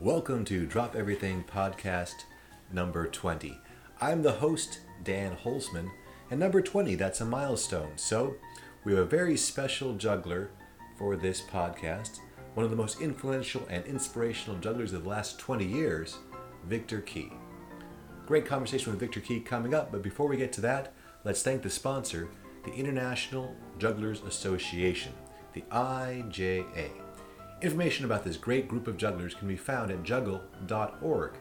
Welcome to Drop Everything Podcast number 20. I'm the host, Dan Holzman, and number 20, that's a milestone. So, we have a very special juggler for this podcast, one of the most influential and inspirational jugglers of the last 20 years, Viktor Kee. Great conversation with Viktor Kee coming up, but before we get to that, let's thank the sponsor, the International Jugglers Association, the IJA. Information about this great group of jugglers can be found at juggle.org.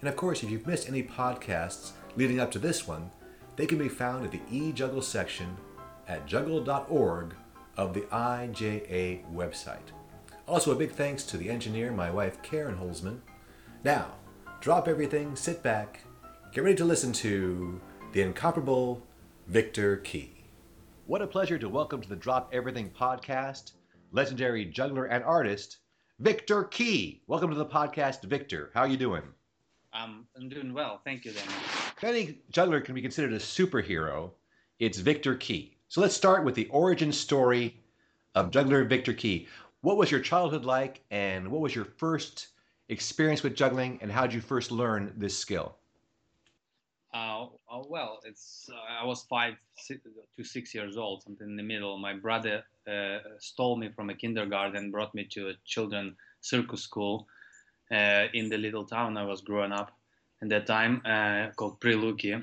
And of course, if you've missed any podcasts leading up to this one, they can be found at the eJuggle section at juggle.org of the IJA website. Also, a big thanks to the engineer, my wife Karen Holzman. Now, drop everything, sit back, get ready to listen to the incomparable Viktor Kee. What a pleasure to welcome to the Drop Everything podcast legendary juggler and artist, Viktor Kee. Welcome to the podcast, Viktor. How are you doing? Um, I'm doing well. Thank you, Daniel. If any juggler can be considered a superhero, it's Viktor Kee. So let's start with the origin story of juggler Viktor Kee. What was your childhood like, and what was your first experience with juggling, and how did you first learn this skill? Uh, uh, well, it's uh, I was five six, to six years old, something in the middle. My brother uh, stole me from a kindergarten, brought me to a children circus school uh, in the little town I was growing up at that time uh, called Priluki,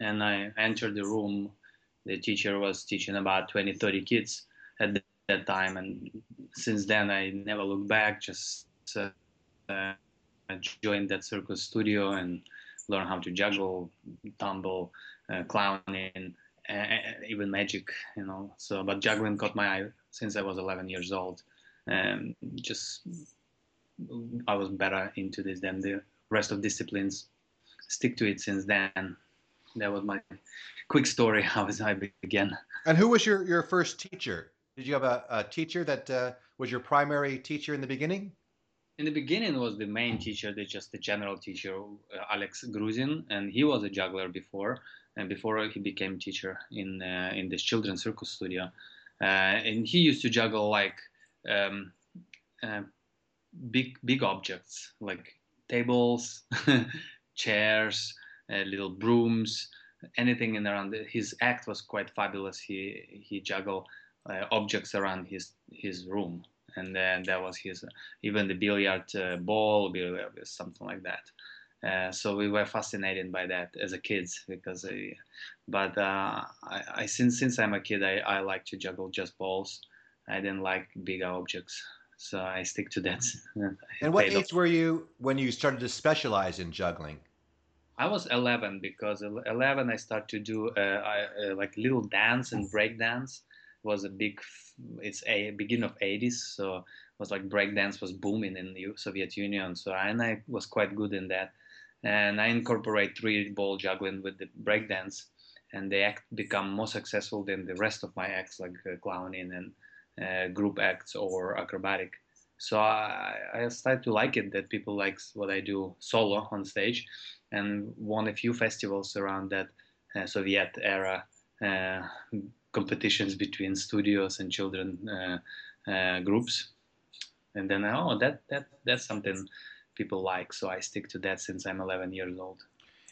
and I entered the room. The teacher was teaching about 20, 30 kids at that time, and since then I never looked back. Just I joined that circus studio and learn how to juggle, tumble, uh, clowning, uh, even magic, you know. So, but juggling caught my eye since I was 11 years old. and just I was better into this than the rest of disciplines. Stick to it since then. That was my quick story how I began. And who was your, your first teacher? Did you have a, a teacher that uh, was your primary teacher in the beginning? In the beginning was the main teacher, the, just the general teacher, uh, Alex Gruzin, and he was a juggler before, and before he became teacher in uh, in this children's circus studio, uh, and he used to juggle like um, uh, big big objects like tables, chairs, uh, little brooms, anything in around. His act was quite fabulous. He he juggled uh, objects around his his room and then that was his even the billiard uh, ball, billiard, something like that. Uh, so we were fascinated by that as a kids because, I, but uh, I, I, since since I'm a kid, I, I like to juggle just balls. I didn't like bigger objects, so I stick to that. and what age off. were you when you started to specialize in juggling? I was 11 because 11 I started to do uh, I, uh, like little dance and break dance was a big it's a beginning of 80s so it was like breakdance was booming in the soviet union so I, and i was quite good in that. And i incorporate three ball juggling with the breakdance and the act become more successful than the rest of my acts like uh, clowning and uh, group acts or acrobatic. So I, I started to like it that people like what i do solo on stage and won a few festivals around that uh, soviet era uh, competitions between studios and children uh, uh, groups. And then oh that that that's something people like so i stick to that since i'm 11 years old.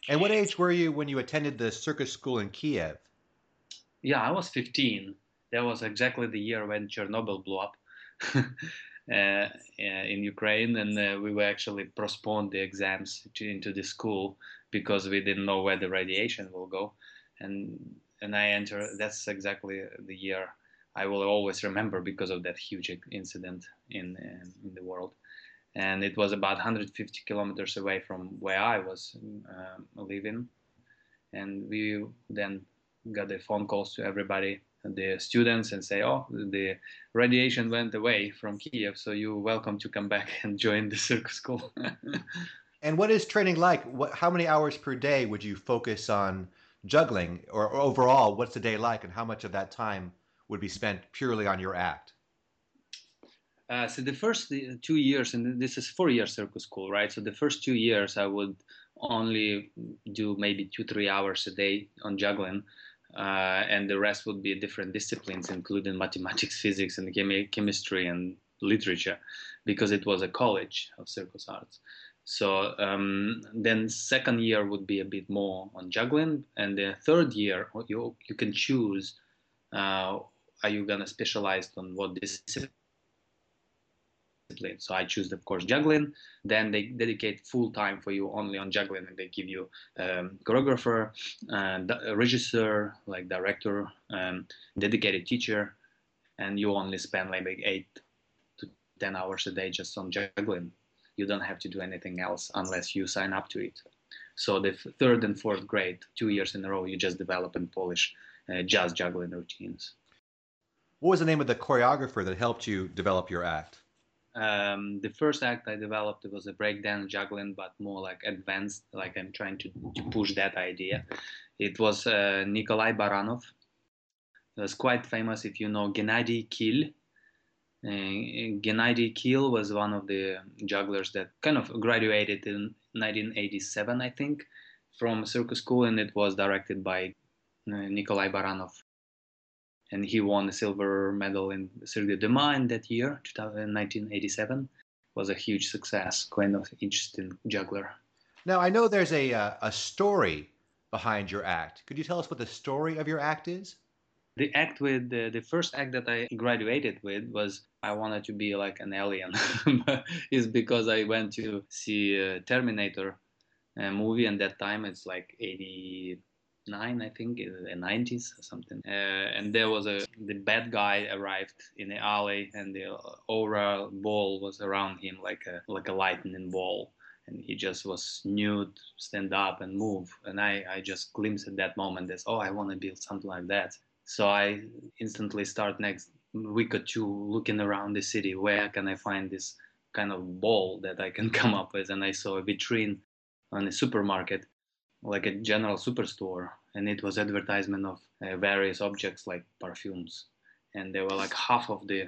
And what age were you when you attended the circus school in kiev? Yeah i was 15 that was exactly the year when chernobyl blew up uh, in ukraine and uh, we were actually postponed the exams to, into the school because we didn't know where the radiation will go. And and I enter. That's exactly the year I will always remember because of that huge incident in in the world. And it was about 150 kilometers away from where I was uh, living, and we then got the phone calls to everybody, the students, and say, "Oh, the radiation went away from Kiev, so you're welcome to come back and join the circus school." and what is training like? What, how many hours per day would you focus on juggling or, overall what's the day like and how much of that time would be spent purely on your act uh, so the first two years and this is four year circus school right so the first two years i would only do maybe two three hours a day on juggling uh, and the rest would be different disciplines including mathematics physics and chemi- chemistry and literature because it was a college of circus arts. So um, then second year would be a bit more on juggling, and the third year you you can choose. Uh, are you gonna specialize on what discipline? So I choose, of course, juggling. Then they dedicate full time for you only on juggling, and they give you um, choreographer, a regisseur, like director, um, dedicated teacher, and you only spend like eight to ten hours a day just on juggling. You don't have to do anything else unless you sign up to it. So the third and fourth grade, two years in a row, you just develop and polish uh, just juggling routines. What was the name of the choreographer that helped you develop your act? Um, the first act I developed was a breakdance juggling, but more like advanced. Like I'm trying to, to push that idea. It was uh, Nikolai Baranov. It was quite famous if you know Gennady Kil. Uh, Gennady Kil was one of the jugglers that kind of graduated in 1987, I think, from circus school, and it was directed by uh, Nikolai Baranov and he won a silver medal in Cirque de Demain that year, 1987. Was a huge success, kind of interesting juggler. Now I know there's a uh, a story behind your act. Could you tell us what the story of your act is? The act with the first act that I graduated with was I wanted to be like an alien. is because I went to see a Terminator a movie, and that time it's like 89 I think, in the 90s or something. Uh, and there was a the bad guy arrived in the alley, and the aura ball was around him like a like a lightning ball. And he just was nude, stand up and move. And I, I just glimpsed at that moment as, oh, I want to build something like that. So I instantly start next week or two looking around the city. Where can I find this kind of ball that I can come up with? And I saw a vitrine on a supermarket like a general superstore and it was advertisement of uh, various objects like perfumes and there were like half of the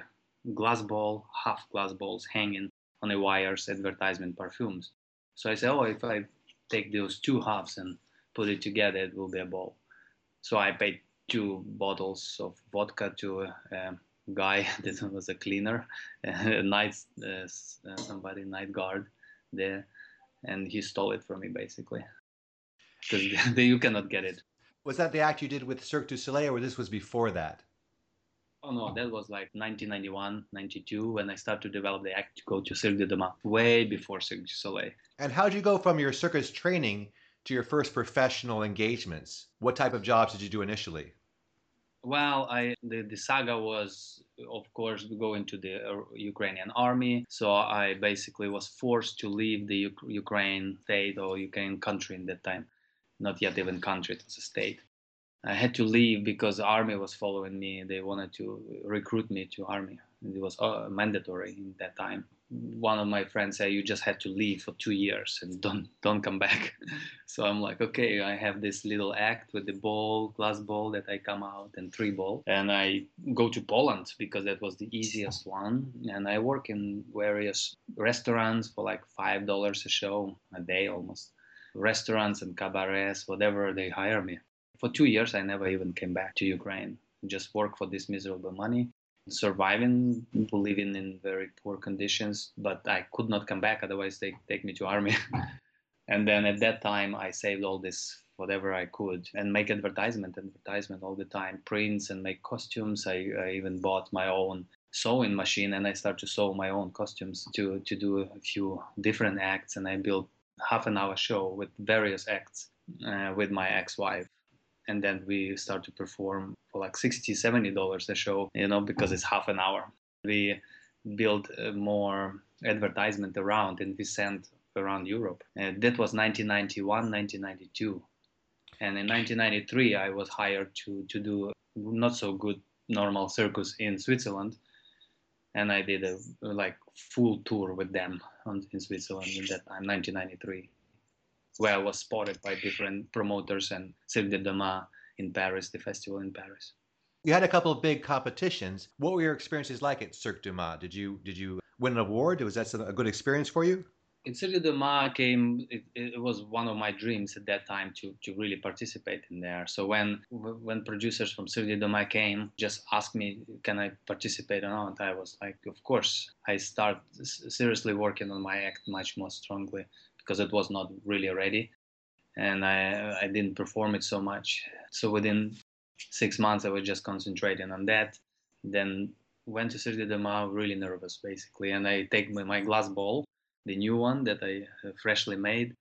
glass ball half glass balls hanging on the wires advertisement perfumes so i said oh if i take those two halves and put it together it will be a ball so i paid two bottles of vodka to a guy that was a cleaner a night uh, somebody night guard there and he stole it from me basically because you cannot get it. Was that the act you did with Cirque du Soleil, or this was before that? Oh no, that was like 1991, 92 when I started to develop the act to go to Cirque de Demain, way before Cirque du Soleil. And how did you go from your circus training to your first professional engagements? What type of jobs did you do initially? Well, I the, the saga was, of course, going to the uh, Ukrainian army. So I basically was forced to leave the U- Ukraine state or Ukraine country in that time not yet even country as a state. I had to leave because the army was following me. They wanted to recruit me to army. It was uh, mandatory in that time. One of my friends said, "You just have to leave for two years and don't don't come back." so I'm like, okay, I have this little act with the ball, glass ball that I come out and three ball, and I go to Poland because that was the easiest one. And I work in various restaurants for like five dollars a show a day almost restaurants and cabarets, whatever they hire me. For two years, I never even came back to Ukraine. Just work for this miserable money, surviving, living in very poor conditions. But I could not come back, otherwise they take me to army. and then at that time, I saved all this whatever I could and make advertisement, advertisement all the time, prints and make costumes. I, I even bought my own sewing machine and I started to sew my own costumes to to do a few different acts and I built half an hour show with various acts uh, with my ex-wife and then we start to perform for like 60 70 dollars a show you know because it's half an hour. We build uh, more advertisement around and we sent around europe. And that was 1991 1992 and in 1993 i was hired to to do not so good normal circus in switzerland. And I did a like full tour with them on, in Switzerland in that time, 1993, where I was spotted by different promoters and Cirque de Demain in Paris, the festival in Paris. You had a couple of big competitions. What were your experiences like at Cirque de Demain? Did you did you win an award? Was that a good experience for you? in Cirque de Demain came. It, it, was one of my dreams at that time to to really participate in there. So when when producers from Cirque de Demain came, just asked me, "Can I participate or not?" I was like, "Of course." I start seriously working on my act much more strongly because it was not really ready, and I I didn't perform it so much. So within six months, I was just concentrating on that. Then went to Cirque de Demain really nervous basically, and I take my, my glass ball the new one that I uh, freshly made.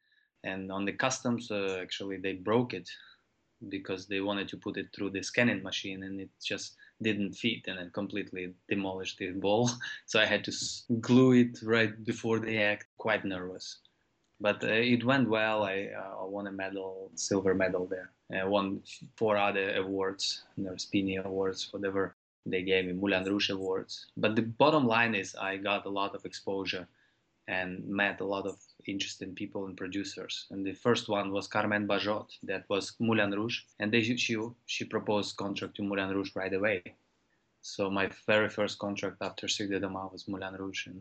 And on the customs, uh, actually, they broke it because they wanted to put it through the scanning machine and it just didn't fit and it completely demolished the ball. So I had to glue it right before the act, quite nervous. But uh, it went well. I uh, won a medal, silver medal there. I won four other awards, Spini awards, whatever they gave me, Moulin Rouge awards. But the bottom line is I got a lot of exposure and met a lot of interesting people and producers. And the first one was Carmen Bajot, that was Moulin Rouge, and they, she she proposed contract to Moulin Rouge right away. So my very first contract after Cirque de Demain was Moulin Rouge, and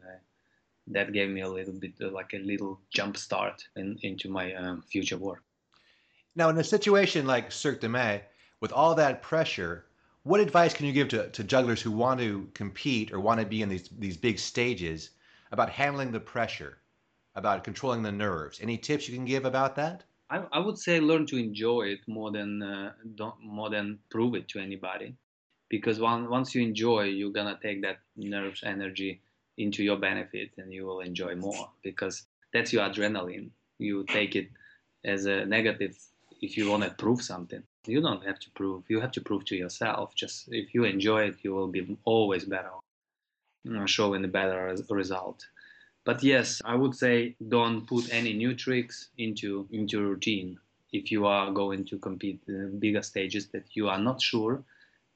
that gave me a little bit uh, like a little jump start in, into my um, future work. Now, in a situation like Cirque de Demain, with all that pressure, what advice can you give to, to jugglers who want to compete or want to be in these these big stages? about handling the pressure, about controlling the nerves. Any tips you can give about that? I, I would say learn to enjoy it more than uh, don't, more than prove it to anybody, because one, once you enjoy, you're gonna take that nerves energy into your benefit, and you will enjoy more because that's your adrenaline. You take it as a negative if you want to prove something. You don't have to prove. You have to prove to yourself. Just if you enjoy it, you will be always better showing a better result. But yes, I would say don't put any new tricks into into routine. If you are going to compete in bigger stages that you are not sure,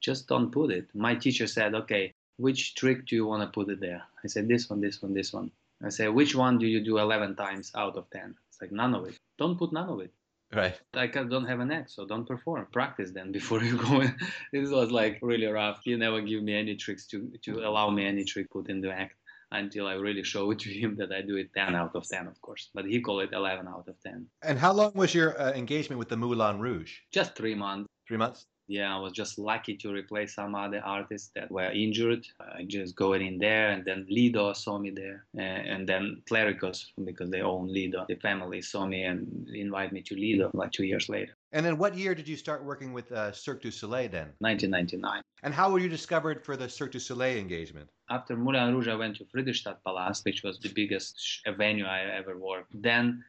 just don't put it. My teacher said, "Okay, which trick do you want to put it there?" I said, "This one, this one, this one." I said, "Which one do you do 11 times out of 10?" It's like none of it. Don't put none of it. Right. I don't have an act, so don't perform. Practice then before you go in. this was like really rough. He never give me any tricks to, to allow me any trick put in the act until I really show it to him that I do it 10 out of 10, of course. But he called it 11 out of 10. And how long was your uh, engagement with the Moulin Rouge? Just three months. Three months? Yeah, I was just lucky to replace some other artists that were injured. I just going in there, and then Lido saw me there, and then Clericos, because they own Lido, the family saw me and invited me to Lido like two years later. And then what year did you start working with uh, Cirque du Soleil then? 1999. And how were you discovered for the Cirque du Soleil engagement? After Moulin Rouge, I went to Friedrichstadt Palace, which was the biggest venue I ever worked. Then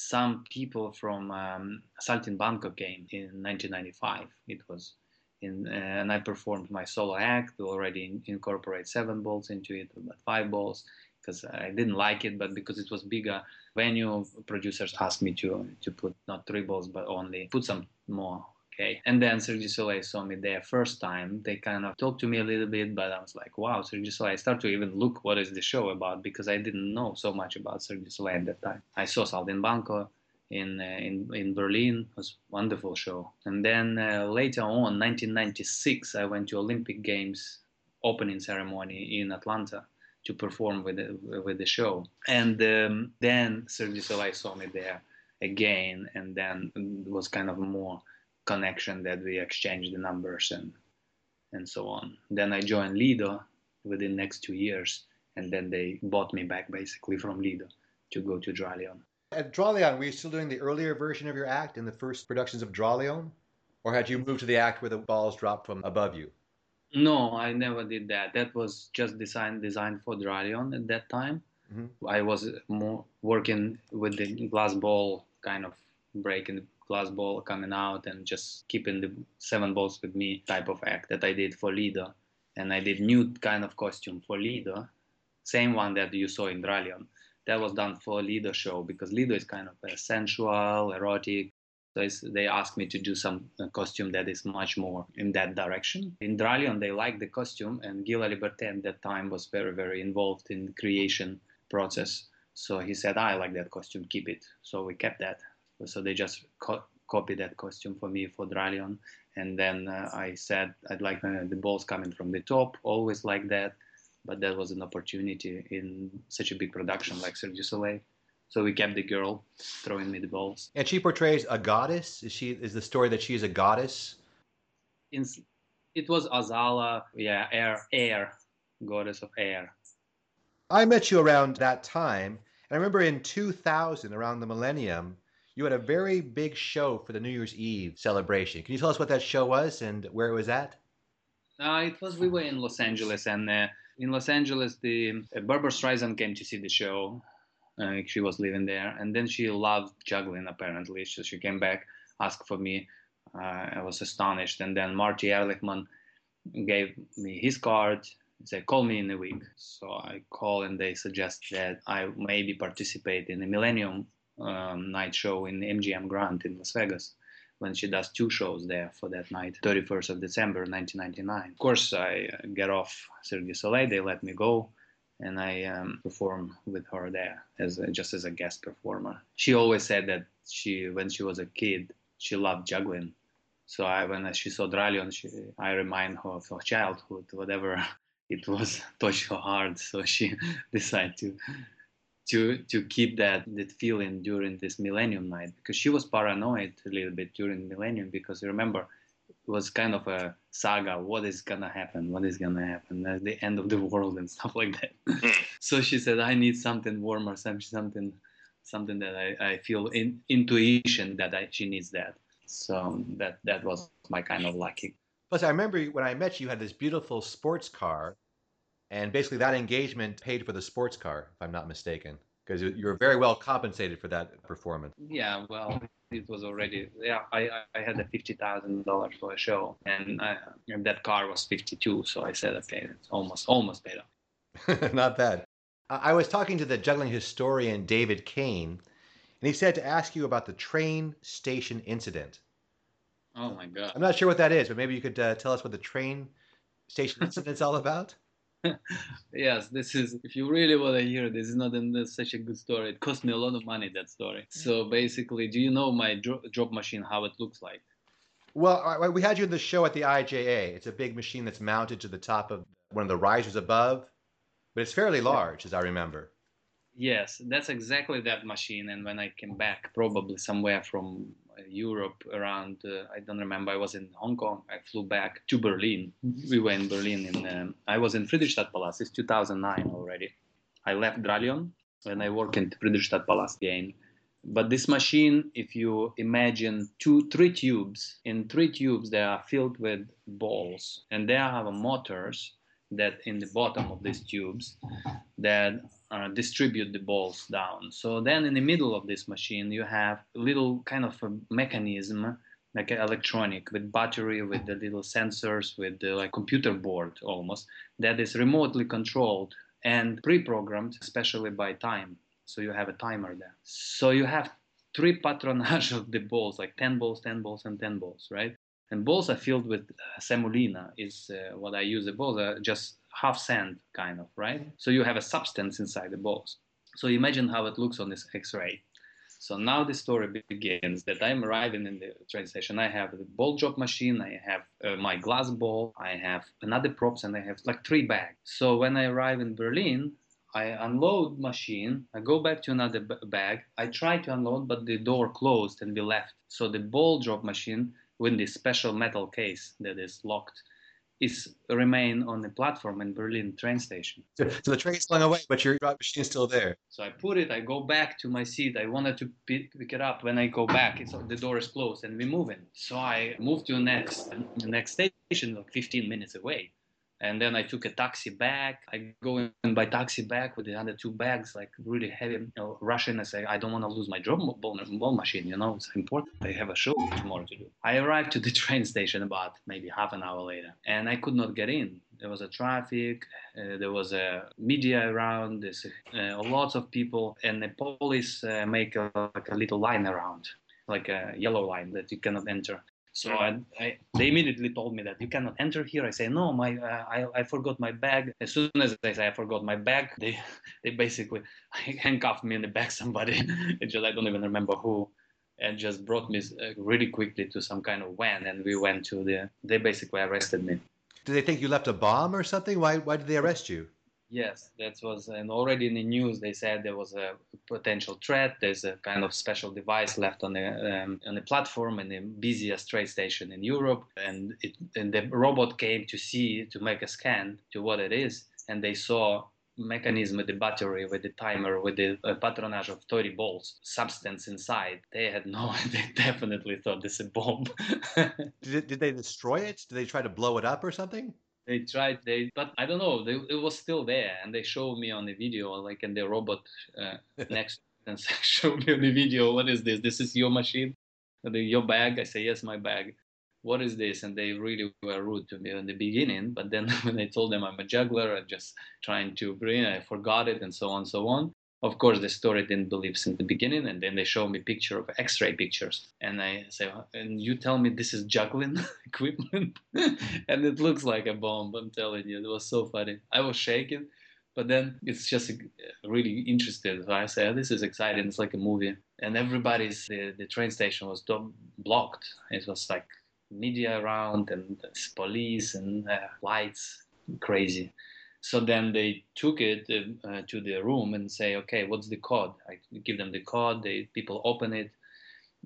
some people from um, Saltimbanco came in 1995. It was in, uh, and I performed my solo act. already in, incorporate seven balls into it, but five balls because I didn't like it. But because it was bigger venue, producers asked me to to put not three balls but only put some more okay. And then du Soleil saw me there first time. They kind of talked to me a little bit, but I was like, wow, du Soleil. I start to even look what is the show about because I didn't know so much about du Soleil at that time. I saw Saltimbanco in, uh, in, in Berlin. It was wonderful show. And then uh, later on, 1996, I went to Olympic Games opening ceremony in Atlanta to perform with the, with the show. And um, then du Soleil saw me there again, and then it was kind of more connection that we exchanged the numbers and and so on. Then I joined Lido within next two years, and then they bought me back basically from Lido to go to Dralion. At Dralion, were you still doing the earlier version of your act in the first productions of Dralion? Or had you moved to the act where the balls dropped from above you? No, I never did that. That was just designed designed for Dralion at that time. Mm-hmm. I was more working with the glass ball kind of breaking glass ball coming out and just keeping the seven balls with me type of act that I did for Lido. And I did new kind of costume for Lido, same one that you saw in Dralion. That was done for Lido show because Lido is kind of a sensual, erotic. So they asked me to do some uh, costume that is much more in that direction. In Dralion, they liked the costume, and Guy Laliberté at that time was very, very involved in the creation process. So he said, I like that costume, keep it. So we kept that. So they just co- copied that costume for me for Dralion. And then uh, I said, I'd like uh, the balls coming from the top, always like that. But that was an opportunity in such a big production like Cirque du Soleil. So we kept the girl throwing me the balls. And she portrays a goddess. Is she? Is the story that she is a goddess? In, it was Azala, yeah, air, air, goddess of air. I met you around that time, and I remember in 2000, around the millennium, you had a very big show for the New Year's Eve celebration. Can you tell us what that show was and where it was at? Uh, it was we were in Los Angeles, and uh, in Los Angeles, the uh, Barbra Streisand came to see the show. Uh, she was living there, and then she loved juggling apparently. So she came back, asked for me. Uh, I was astonished, and then Marty Erlichman gave me his card. Said, "Call me in a week." So I call, and they suggest that I maybe participate in the Millennium um, Night show in MGM Grand in Las Vegas when she does two shows there for that night, 31st of December 1999. Of course, I get off du Soleil, they let me go, and I um, perform with her there as a, just as a guest performer. She always said that she, when she was a kid, she loved juggling. So I, when she saw Dralion, she, I remind her of her childhood, whatever it was, touched her heart. So she decided to to to keep that that feeling during this millennium night because she was paranoid a little bit during millennium because remember it was kind of a saga what is gonna happen what is gonna happen at the end of the world and stuff like that. Hmm. so she said i need something warmer something something that i, I feel in, intuition that I, she needs that. So that that was my kind of lucky. Plus i remember when i met you, you had this beautiful sports car and basically that engagement paid for the sports car, if I'm not mistaken, because you were very well compensated for that performance. Yeah, well, it was already yeah. I I had a fifty thousand dollars for a show, and, I, and that car was fifty two. So I said, okay, it's almost almost paid off. not bad. I was talking to the juggling historian David Cain, and he said to ask you about the train station incident. Oh my God! I'm not sure what that is, but maybe you could uh, tell us what the train station incident is all about. yes, this is. If you really want to hear, this is not a, such a good story. It cost me a lot of money that story. So basically, do you know my dro- drop machine? How it looks like? Well, we had you in the show at the IJA. It's a big machine that's mounted to the top of one of the risers above, but it's fairly large, as I remember. Yes, that's exactly that machine. And when I came back, probably somewhere from Europe around, uh, I don't remember, I was in Hong Kong. I flew back to Berlin. We were in Berlin. In, um, I was in Friedrichstadt Palace. It's 2009 already. I left Dralion and I work in Friedrichstadt Palace again. But this machine, if you imagine two, three tubes, in three tubes they are filled with balls, and they have motors that in the bottom of these tubes that uh, distribute the balls down. So then in the middle of this machine, you have a little kind of a mechanism, like electronic with battery, with the little sensors, with the like computer board almost, that is remotely controlled and pre-programmed, especially by time. So you have a timer there. So you have three patronage of the balls, like 10 balls, 10 balls, and 10 balls, right? And balls are filled with uh, semolina, is uh, what I use. The balls are just half sand, kind of, right? So you have a substance inside the box So imagine how it looks on this X-ray. So now the story begins that I'm arriving in the train station. I have the ball drop machine, I have uh, my glass ball, I have another props, and I have like three bags. So when I arrive in Berlin, I unload machine, I go back to another b- bag. I try to unload, but the door closed and we left. So the ball drop machine with this special metal case that is locked is remain on the platform in Berlin train station. So, so the train's slung away, but your drop machine is still there. So I put it. I go back to my seat. I wanted to pick, pick it up. When I go back, it's, the door is closed and we move in. So I move to the next the next station, like 15 minutes away. And then I took a taxi back. I go in by taxi back with the other two bags, like really heavy, you know, rushing. I say, I don't want to lose my drum ball, machine, you know, it's important. I have a show tomorrow to do. I arrived to the train station about maybe half an hour later, and I could not get in. There was a traffic, uh, there was a media around, there's uh, lots of people, and the police uh, make a, like a little line around, like a yellow line that you cannot enter. So I, I, they immediately told me that you cannot enter here. I say no, my uh, I, I forgot my bag. As soon as I say I forgot my bag, they they basically handcuffed me in the back. Somebody, just I don't even remember who, and just brought me uh, really quickly to some kind of van, and we went to the. They basically arrested me. Did they think you left a bomb or something? Why why did they arrest you? Yes, that was, and already in the news they said there was a potential threat. There's a kind of special device left on the um, on the platform in the busiest train station in Europe, and it, and the robot came to see to make a scan to what it is, and they saw mechanism with the battery, with the timer, with the uh, patronage of 30 volts substance inside. They had no, they definitely thought this is a bomb. did, did they destroy it? Did they try to blow it up or something? They tried, they, but I don't know, they, it was still there. And they showed me on the video, like, and the robot uh, next and showed me on the video, what is this? This is your machine? Your bag? I say, yes, my bag what is this? And they really were rude to me in the beginning. But then when I told them I'm a juggler, I'm just trying to bring, I forgot it and so on and so on. Of course, the story didn't believe since the beginning, and then they show me picture of X-ray pictures, and I say, "And you tell me this is juggling equipment, and it looks like a bomb." I'm telling you, it was so funny. I was shaking, but then it's just really interested. So I say, oh, "This is exciting. It's like a movie." And everybody's the, the train station was blocked. It was like media around and police and uh, lights, crazy. So then they took it uh, to the room and say, okay, what's the code? I give them the code. They people open it,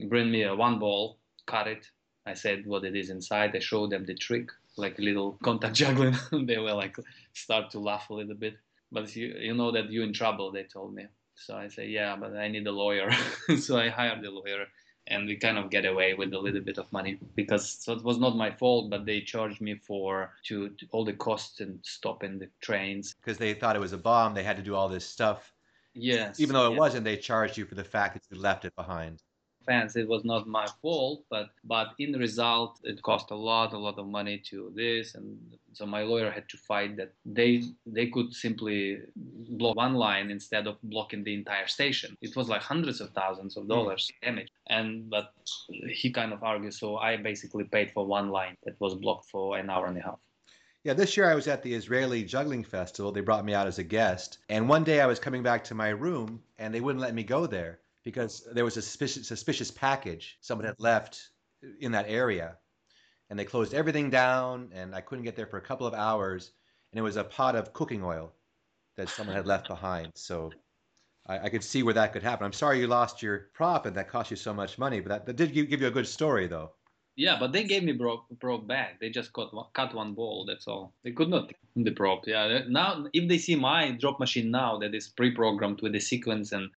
bring me a one ball, cut it. I said what it is inside. I showed them the trick, like little contact juggling. they were like start to laugh a little bit. But you, you know that you're in trouble. They told me. So I say, yeah, but I need a lawyer. so I hired a lawyer and we kind of get away with a little bit of money because so it was not my fault but they charged me for to, to all the costs and stopping the trains. Because they thought it was a bomb they had to do all this stuff. Yes. Even though it yes. wasn't they charged you for the fact that you left it behind fans it was not my fault but but in the result it cost a lot a lot of money to this and so my lawyer had to fight that they they could simply block one line instead of blocking the entire station it was like hundreds of thousands of hmm. dollars damage and but he kind of argued so i basically paid for one line that was blocked for an hour and a half yeah, this year I was at the Israeli Juggling Festival. They brought me out as a guest. And one day I was coming back to my room and they wouldn't let me go there because there was a suspicious, suspicious package someone had left in that area. And they closed everything down, and I couldn't get there for a couple of hours. And it was a pot of cooking oil that someone had left behind. So I, I could see where that could happen. I'm sorry you lost your prop and that cost you so much money, but that, that did give you a good story, though. Yeah, but they gave me broke broke back. They just cut one, cut one ball. That's all. They could not the prop. Yeah. Now, if they see my drop machine now that is pre-programmed with the sequence and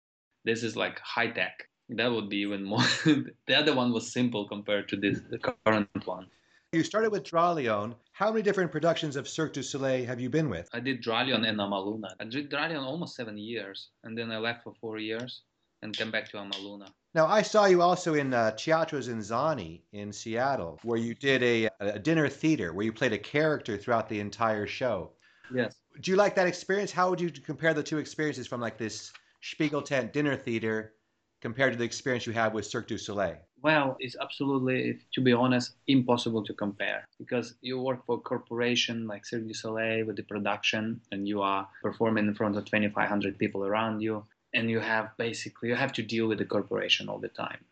this is like high tech. That would be even more. the other one was simple compared to this the current one. You started with Dralion. How many different productions of Cirque du Soleil have you been with? I did Dralion and Amaluna. I did Dralion almost seven years, and then I left for four years and came back to Amaluna. Now, I saw you also in uh, Teatro ZinZanni in Seattle, where you did a, a dinner theater, where you played a character throughout the entire show. Yes. Do you like that experience? How would you compare the two experiences from like this Spiegel tent dinner theater compared to the experience you have with Cirque du Soleil? Well, it's absolutely, to be honest, impossible to compare because you work for a corporation like Cirque du Soleil with the production and you are performing in front of 2,500 people around you and you have basically, you have to deal with the corporation all the time,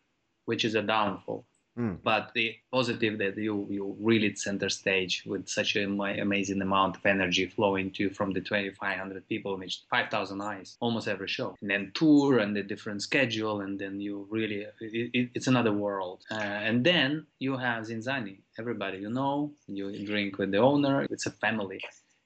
which is a downfall. Mm. But the positive that you you really center stage with such an amazing amount of energy flowing to from the 2,500 people, which 5,000 eyes almost every show, and then tour and the different schedule, and then you really it, it, it's another world. Uh, and then you have ZinZanni, everybody you know, you drink with the owner, it's a family.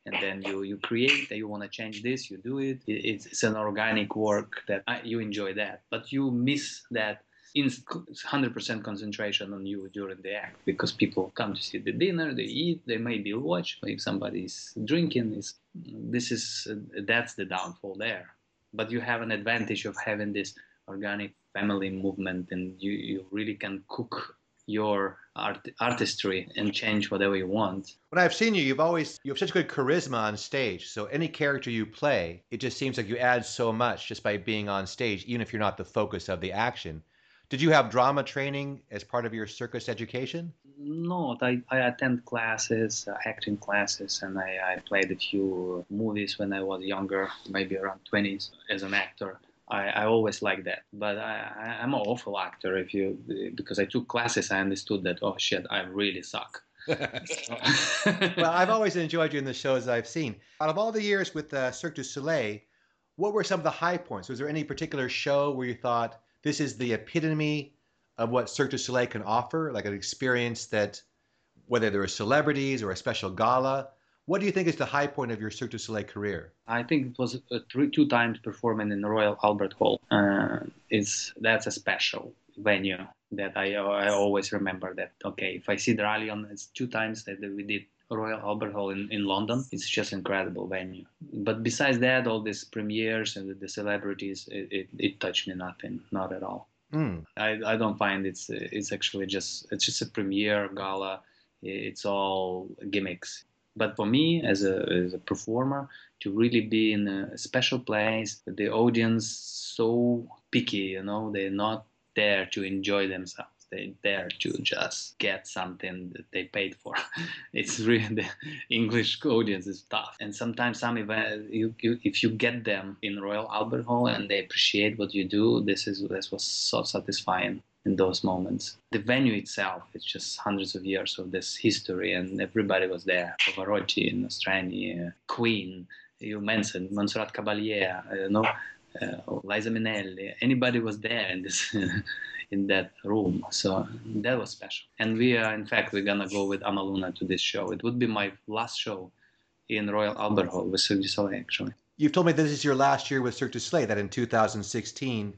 And then you you create that you want to change this you do it it's, it's an organic work that I, you enjoy that. But you miss that in 100% concentration on you during the act because people come to see the dinner they eat they maybe watch if somebody's drinking is this is that's the downfall there but you have an advantage of having this organic family movement and you, you really can cook your art, artistry and change whatever you want. When I've seen you, you've always you have such good charisma on stage. So any character you play, it just seems like you add so much just by being on stage, even if you're not the focus of the action. Did you have drama training as part of your circus education? No, I, I attend classes, uh, acting classes, and I, I played a few movies when I was younger, maybe around 20s, as an actor. I, I always like that, but I, I'm an awful actor. If you because I took classes, I understood that oh shit, I really suck. well, I've always enjoyed you in the shows I've seen. Out of all the years with uh, Cirque du Soleil, what were some of the high points? Was there any particular show where you thought this is the epitome of what Cirque du Soleil can offer, like an experience that, whether there are celebrities or a special gala, what do you think is the high point of your Cirque du Soleil career? I think it was three, two times performing in the Royal Albert Hall. Uh, it's that's a special venue that I I always remember. That okay, if I see the Dralion, it's two times that we did Royal Albert Hall in, in London. It's just incredible venue. But besides that, all these premieres and the, the celebrities, it, it, it, touched me nothing, not at all. Mm. I, I don't find it's it's actually just it's just a premiere gala. It's all gimmicks. But for me, as a, as a performer, to really be in a special place, the audience so picky, you know, they're not there to enjoy themselves they dare to just get something that they paid for. it's really the English audience is tough, and sometimes some event, you, you, if you get them in Royal Albert Hall and they appreciate what you do, this is this was so satisfying in those moments. The venue itself, it's just hundreds of years of this history, and everybody was there. Pavarotti, Nostrani, uh, Queen, you mentioned Montserrat Caballé, uh, you know, uh, Liza Minnelli. Anybody was there in this in that room. So that was special. And we are, in fact, we're gonna go with Amaluna to this show. It would be my last show in Royal Albert Hall with Cirque du Soleil, actually. You've told me this is your last year with Cirque du Soleil. That in 2016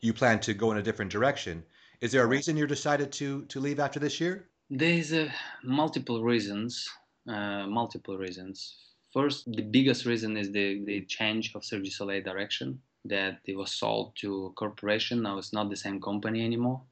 you plan to go in a different direction. Is there a reason you decided to to leave after this year? There's uh, multiple reasons. Uh, multiple reasons. First, the biggest reason is the, the change of Cirque du Soleil direction that it was sold to a corporation. Now it's not the same company anymore.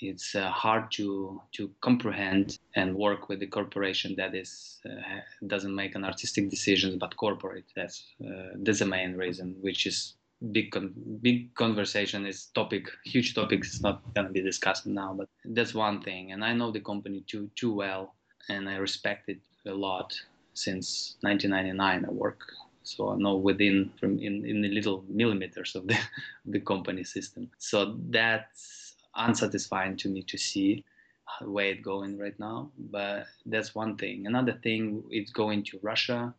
It's uh, hard to to comprehend and work with the corporation that is uh, doesn't make an artistic decisions but corporate. That's uh, that's the main reason, which is big con- big conversation is topic huge topic it's not going to be discussed now but that's one thing and i know the company too too well and i respect it a lot since 1999 i work so I know within from in, in the little millimeters of the the company system. So that's unsatisfying to me to see where it's going right now. But that's one thing. Another thing, it's going to Russia.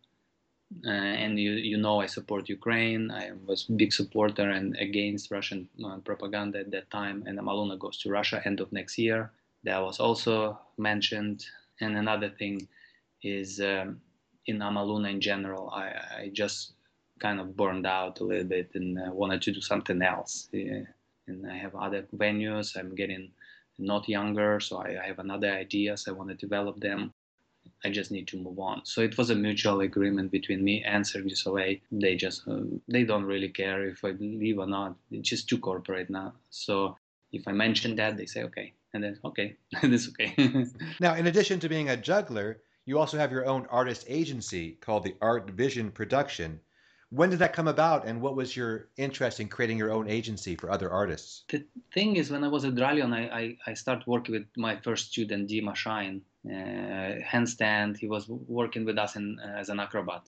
Uh, and you you know I support Ukraine. I was big supporter and against Russian uh, propaganda at that time. And Amaluna goes to Russia end of next year. That was also mentioned. And another thing is um, in Amaluna in general, I, I just kind of burned out a little bit and uh, wanted to do something else. Yeah. And I have other venues. I'm getting not younger, so I, I have another ideas. I want to develop them. I just need to move on. So it was a mutual agreement between me and Cirque du Soleil. They just uh, they don't really care if I leave or not. It's just too corporate now. So if I mention that, they say okay, and then okay, it's okay. now, in addition to being a juggler, you also have your own artist agency called the Art Vision Production. When did that come about, and what was your interest in creating your own agency for other artists? The thing is, when I was at Dralion, I, I, I started working with my first student, Dima Shine, uh, handstand. He was working with us in, uh, as an acrobat.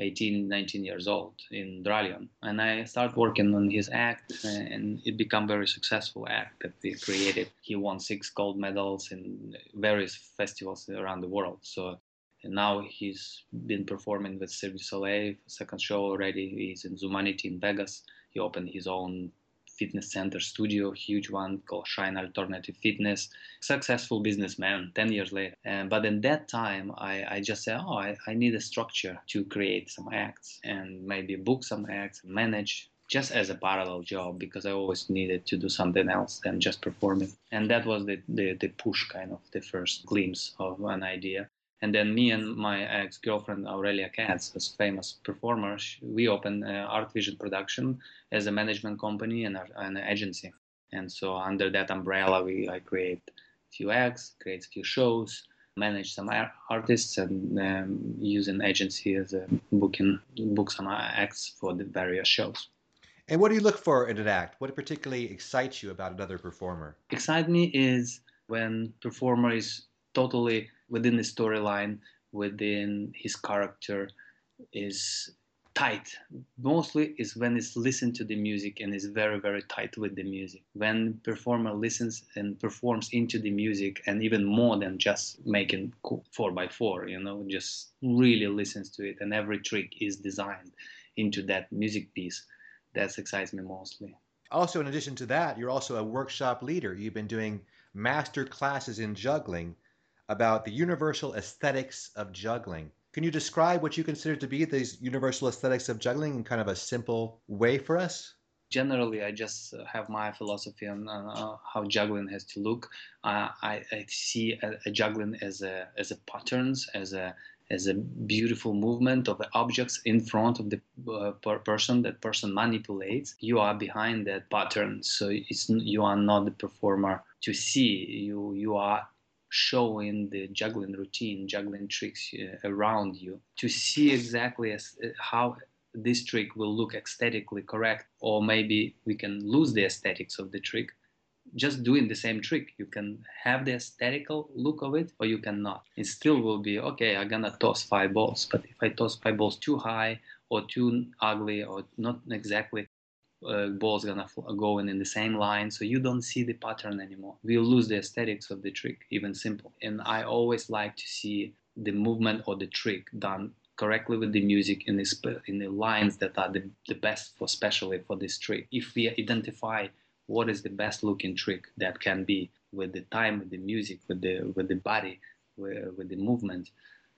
18, 19 years old in Dralion. And I started working on his act and it became very successful act that we created. He won six gold medals in various festivals around the world. So now he's been performing with Cirque du Soleil, second show already. He's in Zumanity in Vegas. He opened his own fitness center studio, huge one called Shine Alternative Fitness. Successful businessman 10 years later. And, but in that time, I, I just said, oh, I, I need a structure to create some acts and maybe book some acts, and manage just as a parallel job because I always needed to do something else than just performing. And that was the, the, the push kind of the first glimpse of an idea. And then me and my ex-girlfriend Aurelia Katz, as famous performers, we opened uh, Art Vision Production as a management company and an agency. And so under that umbrella, we I create a few acts, create a few shows, manage some artists, and um, use an agency as a booking book some acts for the various shows. And what do you look for in an act? What particularly excites you about another performer? Excite me is when performer is totally within the storyline, within his character, is tight. Mostly is when it's listened to the music and is very very tight with the music. When performer listens and performs into the music and even more than just making four by four you know just really listens to it and every trick is designed into that music piece that excites me mostly. Also in addition to that you're also a workshop leader. You've been doing master classes in juggling about the universal aesthetics of juggling can you describe what you consider to be these universal aesthetics of juggling in kind of a simple way for us? Generally, I just uh, have my philosophy on uh, how juggling has to look. Uh, I, I, see a, a, juggling as a as a patterns, as a as a beautiful movement of the objects in front of the uh, per person that person manipulates you are behind that pattern so it's you are not the performer to see you you are showing the juggling routine, juggling tricks uh, around you to see exactly as, uh, how this trick will look aesthetically correct, or maybe we can lose the aesthetics of the trick. Just doing the same trick, you can have the aesthetical look of it, or you cannot. It still will be okay. I'm gonna toss five balls, but if I toss five balls too high or too ugly or not exactly uh, ball's gonna go in in the same line so you don't see the pattern anymore. We'll lose the aesthetics of the trick even simple. And i always like to see the movement or the trick done correctly with the music in the, in the lines that are the, the best for especially for this trick. If we identify what is the best looking trick that can be with the time with the music with the with the body with, with the movement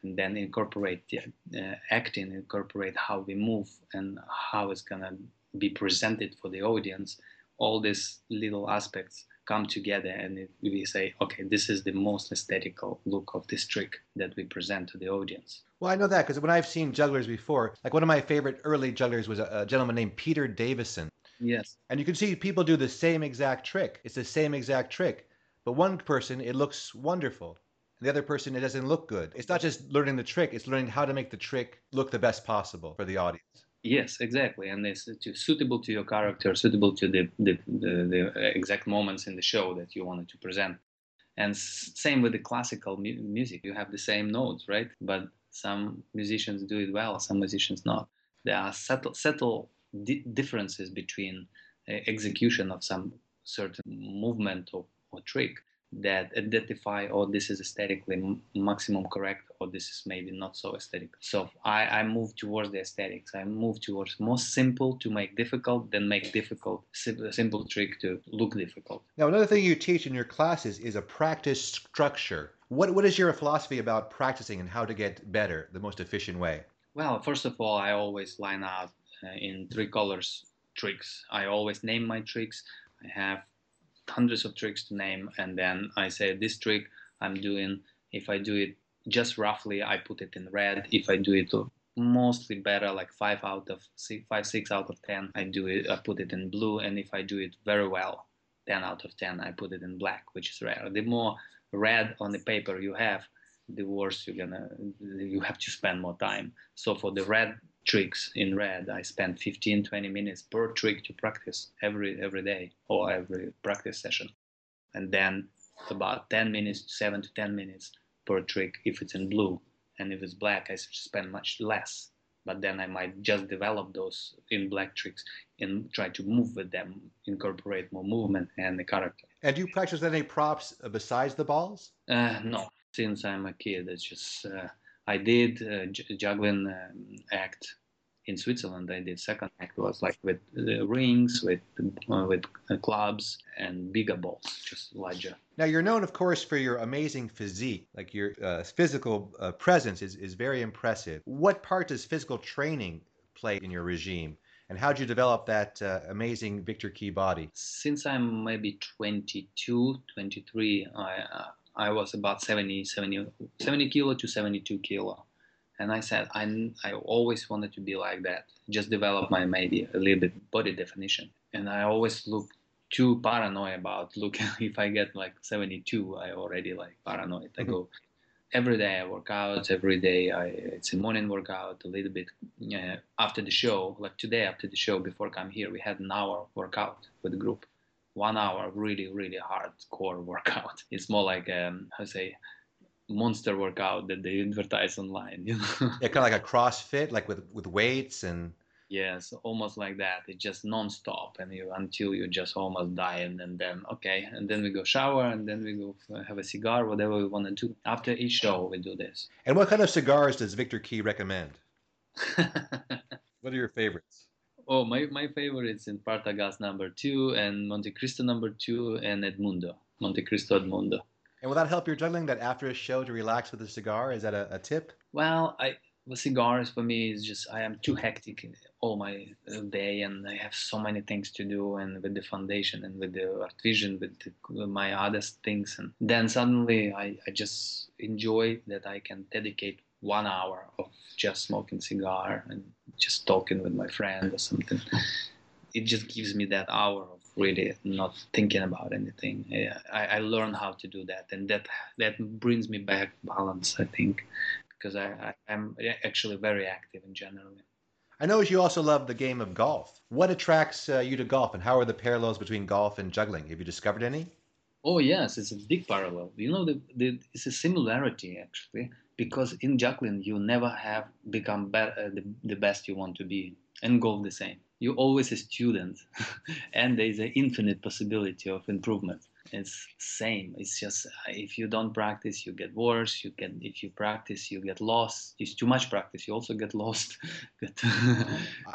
and then incorporate the uh, acting incorporate how we move and how it's gonna be presented for the audience, all these little aspects come together and we say, okay, this is the most aesthetical look of this trick that we present to the audience. Well, I know that because when I've seen jugglers before, like one of my favorite early jugglers was a, a gentleman named Peter Davison. Yes. And you can see people do the same exact trick. It's the same exact trick. But one person, it looks wonderful. The other person, it doesn't look good. It's not just learning the trick, it's learning how to make the trick look the best possible for the audience. Yes, exactly, and it's suitable to your character, suitable to the, the, the, the, exact moments in the show that you wanted to present. And same with the classical mu- music, you have the same notes, right? But some musicians do it well, some musicians not. There are subtle, subtle di- differences between uh, execution of some certain movement or, or trick that identify oh this is aesthetically maximum correct or this is maybe not so aesthetic. So I, I move towards the aesthetics. I move towards most simple to make difficult then make difficult simple trick to look difficult. Now another thing you teach in your classes is a practice structure. What, what is your philosophy about practicing and how to get better the most efficient way? Well first of all i always line out uh, in three colors tricks. I always name my tricks. I have hundreds of tricks to name, and then I say this trick I'm doing. If I do it just roughly, I put it in red. If I do it mostly better, like five out of six, five six out of ten, I do it. I put it in blue, and if I do it very well, ten out of ten, I put it in black, which is rare. The more red on the paper you have, the worse you're gonna you have to spend more time. So for the red tricks in red. I spend 15 20 minutes per trick to practice every every day or every practice session. And then about 10 minutes 7 to 10 minutes per trick if it's in blue. And if it's black i spend much less. But then i might just develop those in black tricks and try to move with them incorporate more movement and the character. And do you practice any props besides the balls? Uh, no. Since i'm a kid it's just uh, I did uh, juggling um, act in Switzerland. I did second act was like with uh, rings, with uh, with uh, clubs and bigger balls, just larger. Now you're known, of course, for your amazing physique. Like your uh, physical uh, presence is is very impressive. What part does physical training play in your regime? And how did you develop that uh, amazing Viktor Kee body? Since I'm maybe 22, 23, I I was about 70, 70, 70 kilo to 72 kilo. And I said, I, I always wanted to be like that, just develop my maybe a little bit body definition. And I always look too paranoid about looking. If I get like 72, I already like paranoid. I go every day. I work out every day. I it's a morning workout, a little bit uh, after the show. Like today after the show, before I come here, we had an hour workout with the group one hour really really hardcore workout it's more like um how say monster workout that they advertise online. You know? Yeah, kind of like a CrossFit, like with with weights and. Yes, almost like that. It's just non-stop, and you until you just almost die, and then, then okay, and then we go shower, and then we go have a cigar, whatever we want to do. After each show, we do this. And what kind of cigars does Viktor Kee recommend? what are your favorites? Oh, my, my favorites in Partagás number two and Montecristo number two and Edmundo, Montecristo Edmundo. And will that help your juggling? That after a show to relax with a cigar? Is that a, a tip? Well, I the cigars for me is just I am too hectic all my uh, day and I have so many things to do and with the foundation and with the art vision with, the, with my other things and then suddenly I, I just enjoy that I can dedicate one hour of just smoking cigar and just talking with my friend or something. It just gives me that hour of really not thinking about anything. I, I learned how to do that, and that that brings me back balance. I think because I, I am actually very active in general. I know you also love the game of golf. What attracts uh, you to golf, and how are the parallels between golf and juggling? Have you discovered any? Oh yes, it's a big parallel. You know, the, the, it's a similarity actually because in juggling you never have become better, uh, the, the best you want to be, and golf the same. You're always a student, and there is an infinite possibility of improvement. It's same. It's just if you don't practice, you get worse. You get if you practice, you get lost. It's too much practice. You also get lost.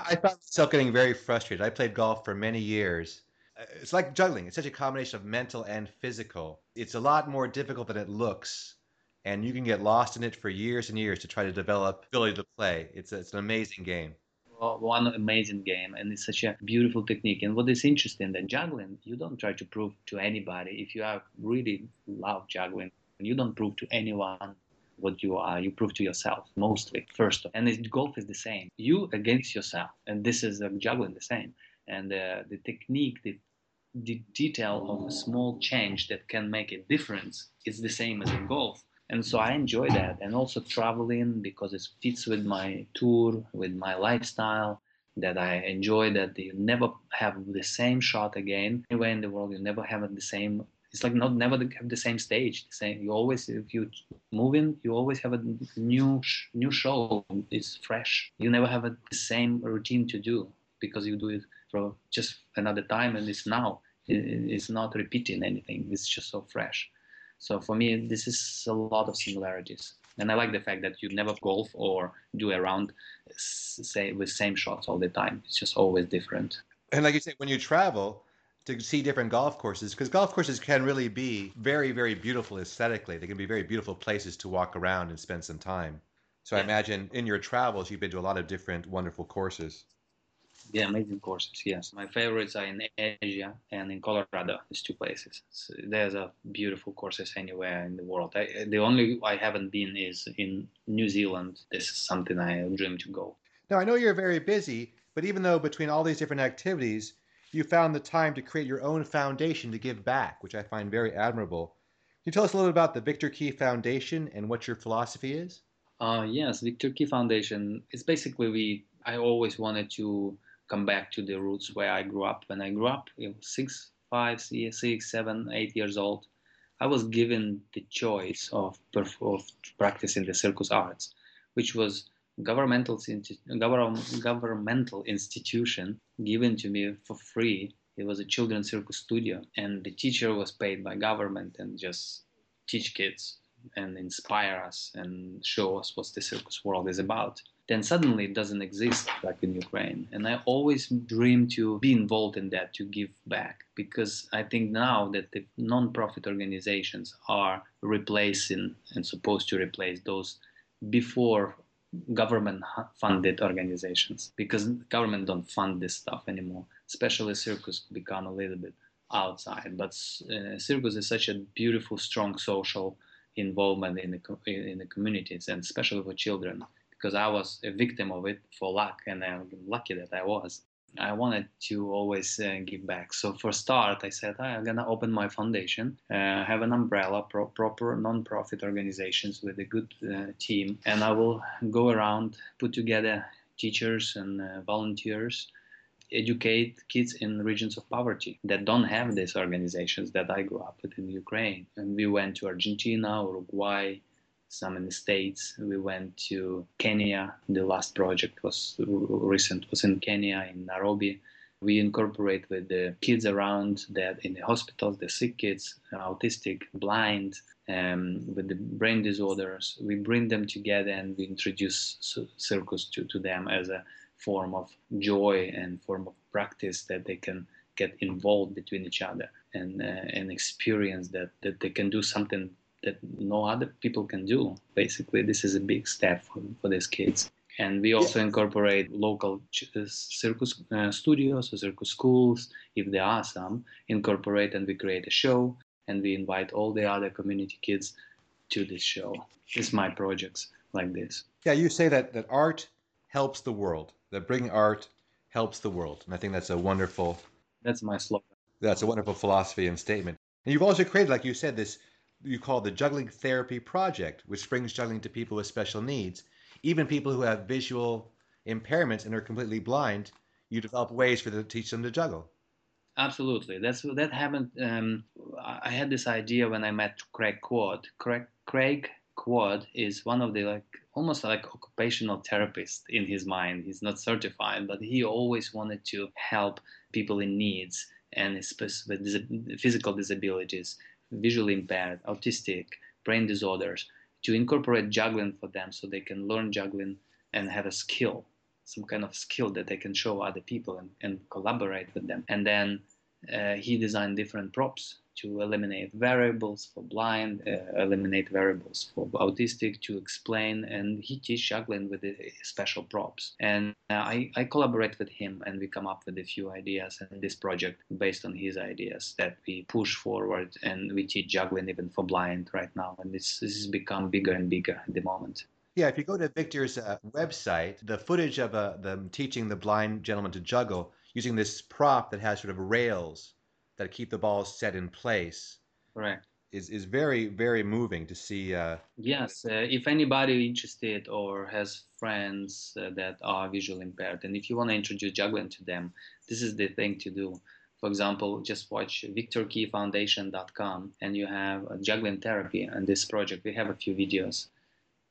I found myself getting very frustrated. I played golf for many years. Uh, it's like juggling. It's such a combination of mental and physical. It's a lot more difficult than it looks and you can get lost in it for years and years to try to develop ability to play. It's, it's an amazing game. One amazing game, and it's such a beautiful technique. And what is interesting that juggling, you don't try to prove to anybody. If you are really love juggling, you don't prove to anyone what you are. You prove to yourself mostly first. And it, golf is the same. You against yourself, and this is uh, juggling the same. And uh, the technique, the the detail of a small change that can make a difference is the same as in golf and so i enjoy that. And also traveling because it fits with my tour with my lifestyle that i enjoy that you never have the same shot again. Anywhere in the world you never have the same it's like not never have the same stage the same you always if you moving you always have a new new show. It's fresh. You never have a, the same routine to do because you do it for just another time and it's now. It's not repeating anything. It's just so fresh so for me, this is a lot of similarities. And I like the fact that you never golf or do a round say with same shots all the time. It's just always different. And like you say, when you travel to see different golf courses, because golf courses can really be very, very beautiful aesthetically. They can be very beautiful places to walk around and spend some time. So yeah. I imagine in your travels, you've been to a lot of different wonderful courses. Yeah, amazing courses. Yes, my favorites are in Asia and in Colorado. These two places. So there's a beautiful courses anywhere in the world. I, the only I haven't been is in New Zealand. This is something I dream to go. Now I know you're very busy, but even though between all these different activities, you found the time to create your own foundation to give back, which I find very admirable. Can you tell us a little bit about the Viktor Kee Foundation and what your philosophy is? Uh, yes, Viktor Kee Foundation. It's basically we. I always wanted to come back to the roots where I grew up. When I grew up, you know, six, five, six, seven, eight years old, I was given the choice of, of practicing the circus arts, which was governmental governmental institution given to me for free. It was a children's circus studio, and the teacher was paid by government and just teach kids and inspire us and show us what the circus world is about then suddenly it doesn't exist like in Ukraine. And I always dream to be involved in that, to give back, because I think now that the non-profit organizations are replacing and supposed to replace those before government funded organizations because government don't fund this stuff anymore. Especially circus become a little bit outside. But uh, circus is such a beautiful strong social involvement in the in the communities and especially for children because I was a victim of it for luck, and I'm lucky that I was. I wanted to always uh, give back. So for start, I said I'm gonna open my foundation, uh, have an umbrella, pro- proper non-profit organizations with a good uh, team, and I will go around, put together teachers and uh, volunteers, educate kids in regions of poverty that don't have these organizations that I grew up with in Ukraine. And we went to Argentina, Uruguay, some in the states. We went to Kenya. The last project was recent was in Kenya in Nairobi. We incorporate with the kids around that in the hospitals, the sick kids, autistic, blind, um, with the brain disorders. We bring them together and we introduce circus to, to them as a form of joy and form of practice that they can get involved between each other and uh, and experience that that they can do something that no other people can do. Basically, this is a big step for, for these kids. And we also incorporate local uh, circus uh, studios or circus schools, if there are some, incorporate and we create a show and we invite all the other community kids to this show. Is my projects like this. Yeah, you say that, that art helps the world, that bringing art helps the world. And I think that's a wonderful. That's my slogan. That's a wonderful philosophy and statement. And you've also created, like you said, this you call the Juggling Therapy Project, which brings juggling to people with special needs, even people who have visual impairments and are completely blind. You develop ways for them to teach them to juggle. Absolutely, that's that happened. Um, I had this idea when I met Craig Quat. Craig, Craig Quat is one of the like almost like occupational therapist in his mind. He's not certified, but he always wanted to help people in needs and with physical disabilities, visually impaired, autistic, brain disorders, to incorporate juggling for them so they can learn juggling and have a skill some kind of skill that they can show other people and, and collaborate with them. And then uh, he designed different props to eliminate variables for blind, uh, eliminate variables for autistic, to explain, and he teach juggling with special props. And uh, I, I collaborate with him, and we come up with a few ideas and this project based on his ideas that we push forward, and we teach juggling even for blind right now, and this, this has become bigger and bigger at the moment. Yeah, if you go to Viktor's uh, website, the footage of uh, them teaching the blind gentleman to juggle using this prop that has sort of rails that keep the balls set in place. Right. Is, is very very moving to see. Uh, yes, uh, if anybody interested or has friends uh, that are visually impaired, and if you want to introduce juggling to them, this is the thing to do. For example, just watch victorkeyfoundation.com and you have a juggling therapy and this project. We have a few videos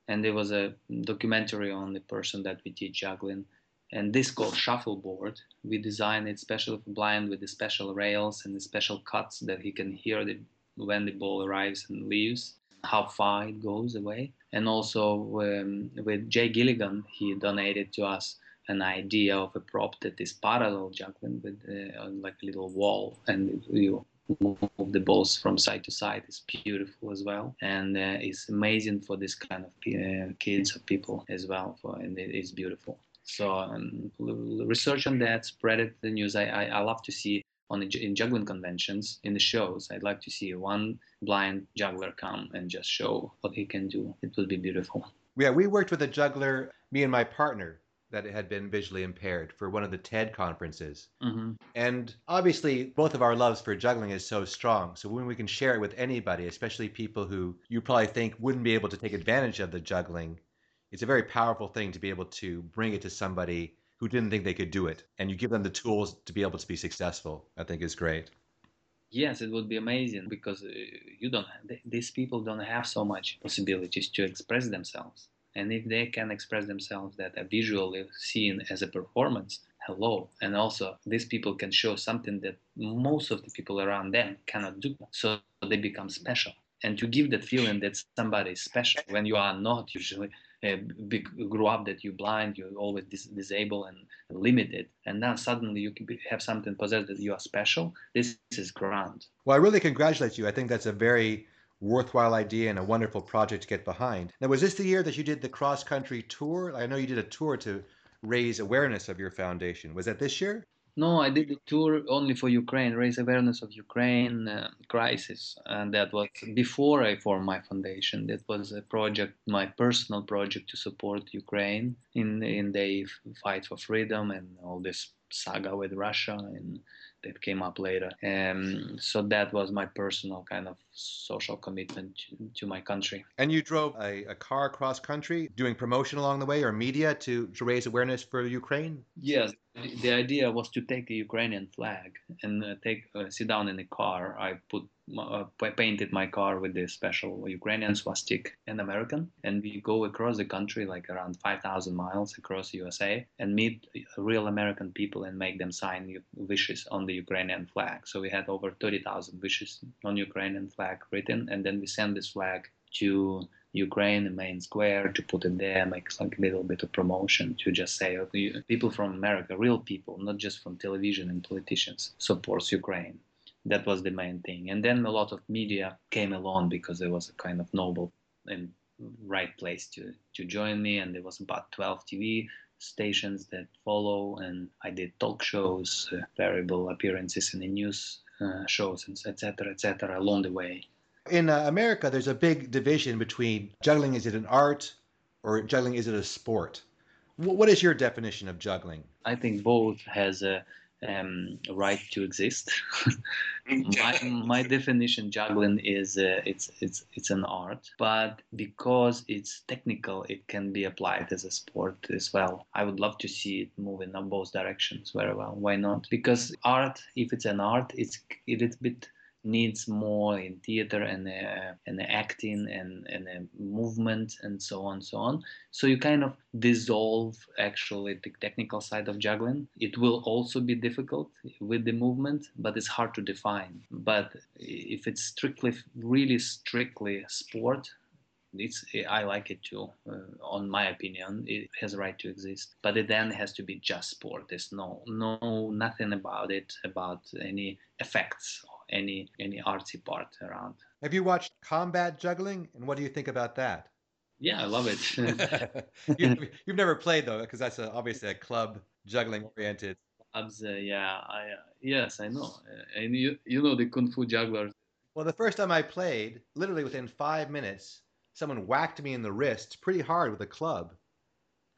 and there was a documentary on the person that we teach juggling and this called shuffleboard we designed it specially for blind with the special rails and the special cuts that he can hear the, when the ball arrives and leaves how far it goes away. And also um, with jay gilligan he donated to us an idea of a prop that is parallel juggling with uh, like a little wall. And you move the balls from side to side is beautiful as well. And uh, it's amazing for this kind of uh, kids or people as well for and it is beautiful so um, research on that spread it the news I, I, I love to see on the, in juggling conventions in the shows i'd like to see one blind juggler come and just show what he can do it would be beautiful yeah we worked with a juggler me and my partner that had been visually impaired for one of the TED conferences. Mm-hmm. And obviously, both of our loves for juggling is so strong. So when we can share it with anybody, especially people who you probably think wouldn't be able to take advantage of the juggling, it's a very powerful thing to be able to bring it to somebody who didn't think they could do it. And you give them the tools to be able to be successful, I think is great. Yes, it would be amazing because uh, you don't. These people don't have so much possibilities to express themselves and if they can express themselves that are visually seen as a performance hello and also these people can show something that most of the people around them cannot do so they become special and to give that feeling that somebody is special when you are not usually big, grew up that you're blind you're always dis- disabled and limited and now suddenly you be, have something possessed that you are special this is grand well i really congratulate you i think that's a very worthwhile idea and a wonderful project to get behind. Now, was this the year that you did the cross country tour? I know you did a tour to raise awareness of your foundation. Was that this year? No, I did the tour only for Ukraine, raise awareness of Ukraine uh, crisis, and that was before I formed my foundation. That was a project, my personal project to support Ukraine in in the fight for freedom and all this saga with Russia and that came up later. Um, so that was my personal kind of social commitment to, to my country. And you drove a, a, car across country doing promotion along the way or media to, to raise awareness for Ukraine? Yes, the idea was to take a Ukrainian flag and uh, take uh, sit down in a car. I put uh, painted my car with this special Ukrainian swastika and American, and we go across the country like around 5,000 miles across USA and meet real American people and make them sign wishes on the Ukrainian flag. So we had over 30,000 wishes on Ukrainian flag written, and then we send this flag to Ukraine, main square, to put it there, make like a little bit of promotion, to just say people from America, real people, not just from television and politicians, supports Ukraine. That was the main thing. And then a lot of media came along because it was a kind of noble and right place to, to join me. And there was about 12 TV stations that follow. And I did talk shows, uh, variable appearances in the news uh, shows, etc., etc., along the way. In uh, America, there's a big division between juggling is it an art or juggling is it a sport? W- what is your definition of juggling? I think both has a um, right to exist. my, my definition juggling is uh, it's it's it's an art, but because it's technical, it can be applied as a sport as well. I would love to see it move in both directions very well. Why not? Because art, if it's an art, it's it's a bit needs more in theater and uh, and acting and and uh, movement and so on so on so you kind of dissolve actually the technical side of juggling it will also be difficult with the movement but it's hard to define but if it's strictly really strictly sport it's I like it too. Uh, on my opinion, it has a right to exist, but it then has to be just sport. There's no no nothing about it about any effects any any artsy part around. Have you watched combat juggling, and what do you think about that? Yeah, I love it. you, have never played though, because that's a, obviously a club juggling oriented. Clubs, uh, yeah, I uh, yes, I know, uh, and you you know the kung fu jugglers. Well, the first time I played, literally within five minutes, someone whacked me in the wrist pretty hard with a club,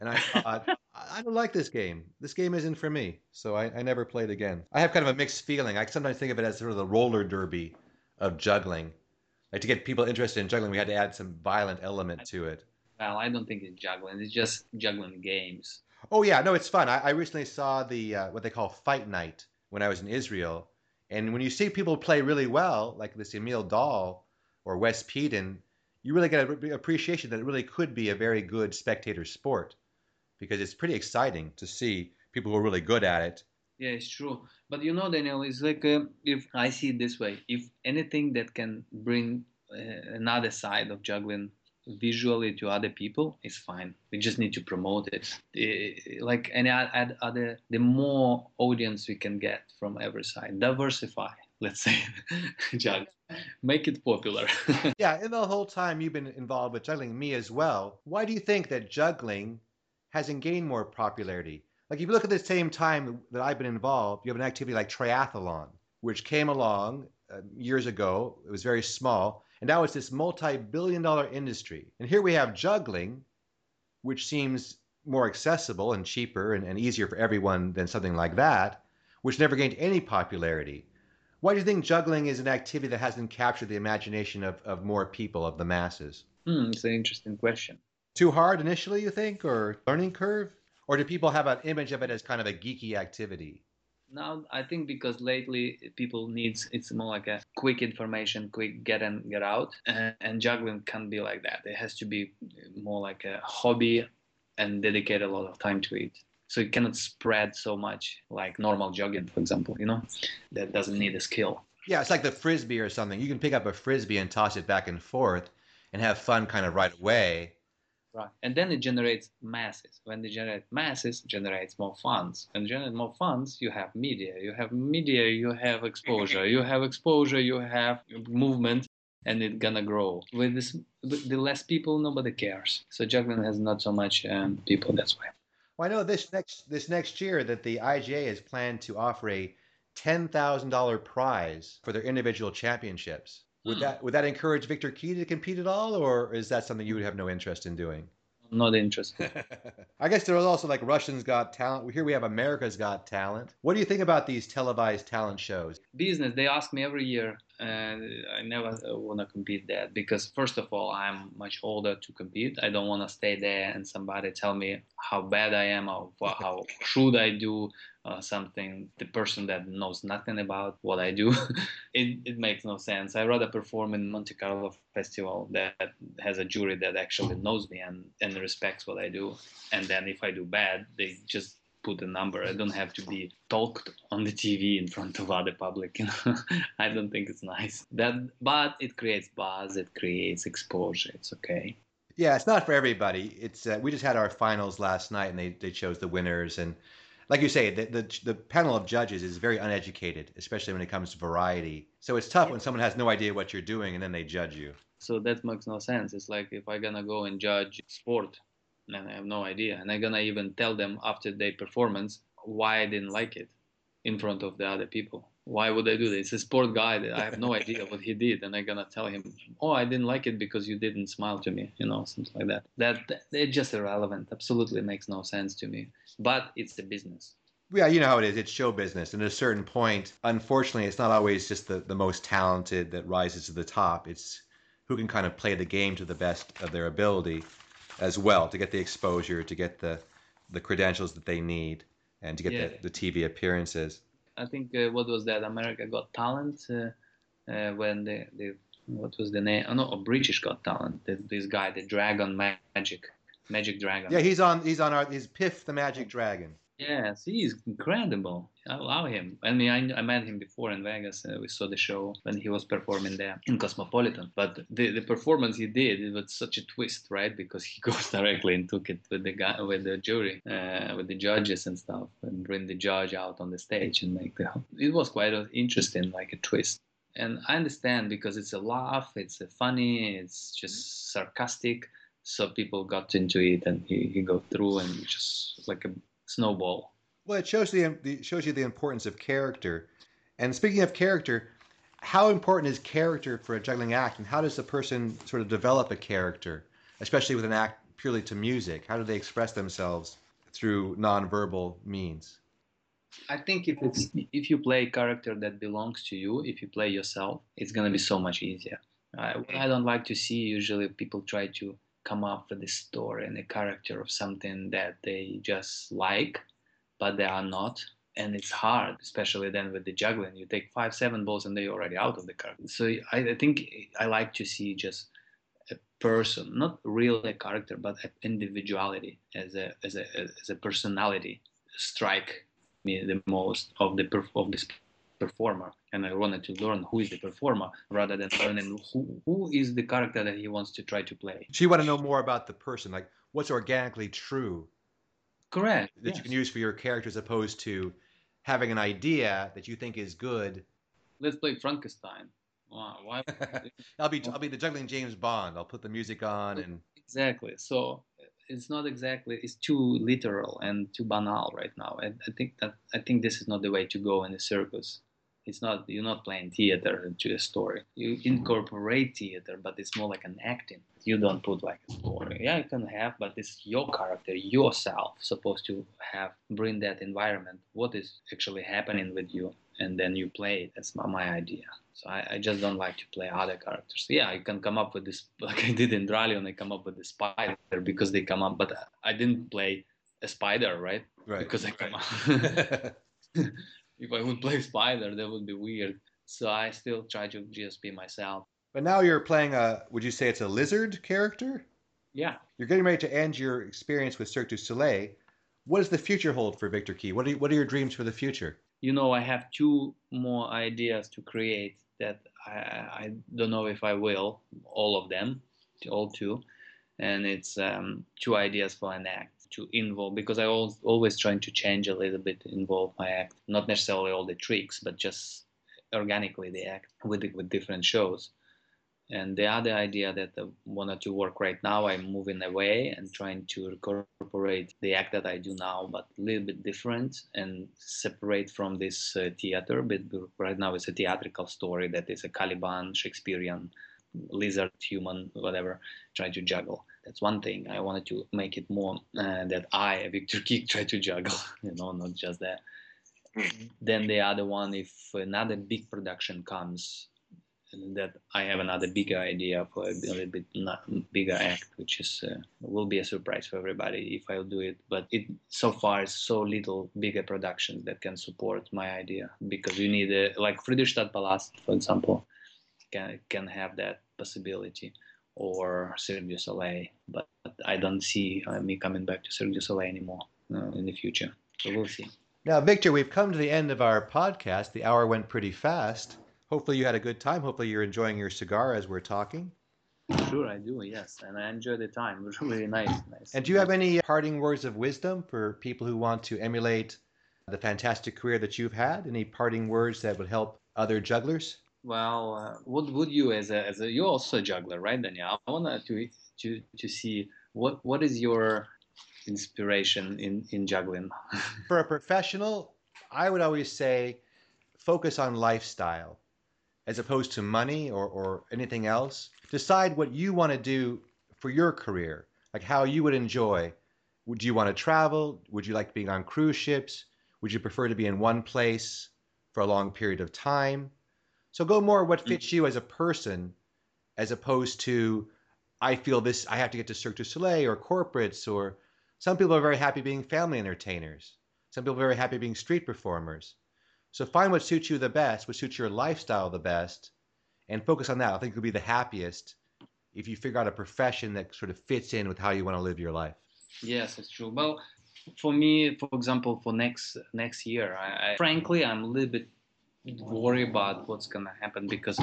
and I thought. I don't like this game. This game isn't for me. So I, I never played again. I have kind of a mixed feeling. I sometimes think of it as sort of the roller derby of juggling. Like to get people interested in juggling, we had to add some violent element to it. Well, I don't think it's juggling. It's just juggling games. Oh yeah, no, it's fun. I, I recently saw the uh, what they call Fight Night when I was in Israel, and when you see people play really well, like this Emil Dahl or Wes Peden, you really get an appreciation that it really could be a very good spectator sport because it's pretty exciting to see people who are really good at it. Yeah, it's true. But you know, Daniel, it's like uh, if I see it this way: if anything that can bring uh, another side of juggling visually to other people is fine. We just need to promote it. Uh, like any other, the more audience we can get from every side, diversify. Let's say, juggle, make it popular. yeah, in the whole time you've been involved with juggling, me as well. Why do you think that juggling hasn't gained more popularity. Like if you look at the same time that I've been involved, you have an activity like triathlon, which came along uh, years ago. It was very small, and now it's this multi-billion-dollar industry. And here we have juggling, which seems more accessible and cheaper and, and easier for everyone than something like that, which never gained any popularity. Why do you think juggling is an activity that hasn't captured the imagination of, of more people, of the masses? Hmm, it's an interesting question too hard initially, you think, or learning curve? Or do people have an image of it as kind of a geeky activity? Now, I think because lately people needs it's more like a quick information, quick get in, get out, and, and juggling can't be like that. It has to be more like a hobby and dedicate a lot of time to it. So it cannot spread so much like normal jogging, for example. You know, that doesn't need a skill. Yeah, it's like the frisbee or something. You can pick up a frisbee and toss it back and forth and have fun kind of right away right? And then it generates masses. When they generate masses, generates more funds. And generate more funds, you have media. You have media, you have exposure. You have exposure, you have movement, and it's gonna grow. With this, with the less people, nobody cares. So juggling has not so much um, people. That's why. Well, I know this next this next year that the IJA has planned to offer a ten thousand dollar prize for their individual championships. Would hmm. that would that encourage Viktor Kee to compete at all, or is that something you would have no interest in doing? Not interested. I guess there was also like Russians Got Talent. Here we have America's Got Talent. What do you think about these televised talent shows? Business. They ask me every year I never want to compete there because first of all, I'm much older to compete. I don't want to stay there and somebody tell me how bad I am or how should I do uh, something. The person that knows nothing about what I do, it, it makes no sense. I rather perform in Monte Carlo Festival that has a jury that actually knows me and, and respects what I do. And then if I do bad, they just put a number. I don't have to be talked on the TV in front of other public. You know? I don't think it's nice. That, but it creates buzz. It creates exposure. It's okay. Yeah, it's not for everybody. It's uh, we just had our finals last night, and they, they chose the winners. And like you say, the, the the panel of judges is very uneducated, especially when it comes to variety. So it's tough when someone has no idea what you're doing, and then they judge you. So that makes no sense. It's like if I'm gonna go and judge sport, and I have no idea. And I'm gonna even tell them after their performance why I didn't like it in front of the other people. Why would I do this? It's a sport guy that I have no idea what he did, and I'm gonna tell him, "Oh, I didn't like it because you didn't smile to me," you know, something like that. That, that it's just irrelevant. Absolutely makes no sense to me. But it's the business. Yeah, you know how it is. It's show business. And at a certain point, unfortunately, it's not always just the, the most talented that rises to the top. It's who can kind of play the game to the best of their ability as well to get the exposure, to get the the credentials that they need, and to get yeah. the, the TV appearances. I think uh, what was that America Got Talent uh, uh, when the, the what was the name? Oh no, A British Got Talent. This guy, the Dragon Magic, Magic Dragon. Yeah, he's on. He's on our. He's Piff the Magic Dragon. Yes, he's incredible. I love him. I mean, I, I met him before in Vegas. Uh, we saw the show when he was performing there in Cosmopolitan. But the, the performance he did, it was such a twist, right? Because he goes directly and took it with the guy, with the jury, uh, with the judges and stuff, and bring the judge out on the stage and make the. It was quite interesting, like a twist. And I understand because it's a laugh, it's a funny, it's just sarcastic. So people got into it, and he, he go through and just like a snowball. Well, it shows the it shows you the importance of character. And speaking of character, how important is character for a juggling act, and how does the person sort of develop a character, especially with an act purely to music? How do they express themselves through nonverbal means? I think if it's if you play a character that belongs to you, if you play yourself, it's gonna be so much easier. I don't like to see usually people try to come up with a story and a character of something that they just like, but they are not. And it's hard, especially then with the juggling. You take five, seven balls and they're already out of the character. So I, I think I like to see just a person, not really a character, but an individuality as a, as a, as a personality strike me the most of the of this performer and i wanted to learn who is the performer rather than learning who, who is the character that he wants to try to play so you want to know more about the person like what's organically true correct that yes. you can use for your character as opposed to having an idea that you think is good. Let's play frankenstein. Wow, why i'll be i'll be the juggling james bond. I'll put the music on and exactly. So it's not exactly it's too literal and too banal right now. I, I think that i think this is not the way to go in a circus. It's not you're not playing theater to a story. You incorporate theater, but it's more like an acting. You don't put like a story. Yeah, you can have, but it's your character, yourself, supposed to have bring that environment. What is actually happening with you, and then you play it. That's my, my idea. So I, I, just don't like to play other characters. Yeah, I can come up with this like I did in Dralion. I come up with the spider because they come up, but I didn't play a spider, right? Right. Because I come up. if I would play Spider, that would be weird. So I still try to just be myself. But now you're playing a, would you say it's a lizard character? Yeah. You're getting ready to end your experience with Cirque du Soleil. What does the future hold for Viktor Kee? What are, what are your dreams for the future? You know, I have two more ideas to create that I, I don't know if I will, all of them, all two. And it's um, two ideas for an act to involve because I always always trying to change a little bit, involve my act, not necessarily all the tricks, but just organically the act with with different shows. And the other idea that I wanted to work right now, I'm moving away and trying to incorporate the act that I do now, but a little bit different and separate from this uh, theater. But right now, it's a theatrical story that is a Caliban, Shakespearean lizard, human, whatever, trying to juggle. That's one thing. I wanted to make it more uh, that I, Viktor Kee, try to juggle, you know, not just that. Mm-hmm. Then the other one, if another big production comes that I have another bigger idea for a little bit bigger act, which is uh, will be a surprise for everybody if I'll do it. But it so far is so little bigger production that can support my idea because you need a, like Friedrichstadt Palast, for example, can can have that possibility or Cirque du Soleil, but I don't see uh, me coming back to Cirque du Soleil anymore uh, in the future. So we'll see. Now, Viktor, we've come to the end of our podcast. The hour went pretty fast. Hopefully, you had a good time. Hopefully, you're enjoying your cigar as we're talking. Sure, I do. Yes, and I enjoy the time. It was really nice. nice and do you have any parting words of wisdom for people who want to emulate the fantastic career that you've had? Any parting words that would help other jugglers? Well, uh, what would you, as a, as a, you're also a juggler, right, Daniel? I want to to to see what what is your inspiration in in juggling. for a professional, I would always say focus on lifestyle as opposed to money or, or anything else. Decide what you want to do for your career, like how you would enjoy. Would you want to travel? Would you like being on cruise ships? Would you prefer to be in one place for a long period of time? So go more what mm. fits you as a person as opposed to I feel this I have to get to Cirque du Soleil or corporates or some people are very happy being family entertainers. Some people are very happy being street performers. So find what suits you the best, what suits your lifestyle the best, and focus on that. I think you'll be the happiest if you figure out a profession that sort of fits in with how you want to live your life. Yes, it's true. Well, for me, for example, for next next year, I, I frankly I'm a little bit worried about what's gonna happen because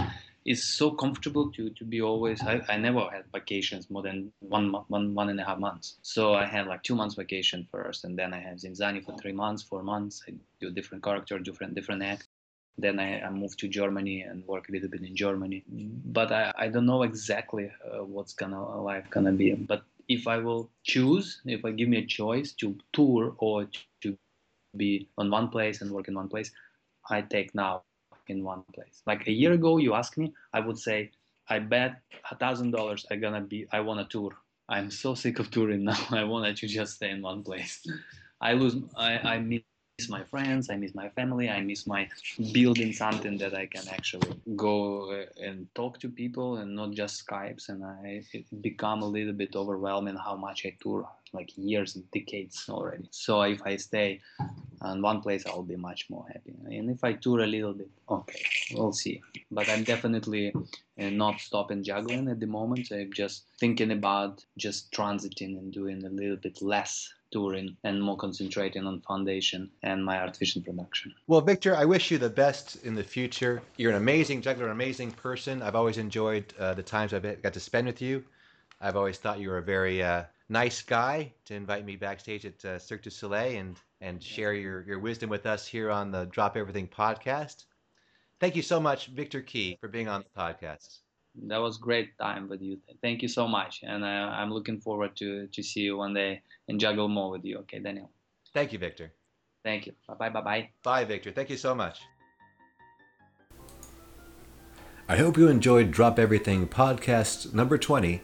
it's so comfortable to to be always I, I never had vacations more than one one one and a half months. So i had like two months vacation first and then i have zinzanni for three months four months. I do a different character different different act. Then I, I moved to Germany and work a little bit in Germany, but I, I don't know exactly uh, what's gonna life gonna be. But if I will choose, if I give me a choice to tour or to be on one place and work in one place, I take now in one place. Like a year ago, you asked me, I would say, I bet a thousand dollars I gonna be. I want a tour. I'm so sick of touring now. I want to just stay in one place. I lose. I I miss miss my friends, I miss my family, I miss my building something that I can actually go uh, and talk to people and not just Skypes. And I become a little bit overwhelming how much I tour, like years and decades already. So if I stay in one place, I'll be much more happy. And if I tour a little bit, okay, we'll see. But I'm definitely uh, not stopping juggling at the moment. I'm just thinking about just transiting and doing a little bit less touring and more concentrating on foundation and my art vision production. Well, Viktor, I wish you the best in the future. You're an amazing juggler, an amazing person. I've always enjoyed uh, the times I've got to spend with you. I've always thought you were a very uh, nice guy to invite me backstage at uh, Cirque du Soleil and, and share your, your wisdom with us here on the Drop Everything podcast. Thank you so much, Viktor Kee, for being on the podcast that was great time with you. Thank you so much, and uh, I'm looking forward to to see you one day and juggle more with you. Okay, Daniel. Thank you, Viktor. Thank you. Bye bye bye bye. Bye, Viktor. Thank you so much. I hope you enjoyed Drop Everything podcast number 20,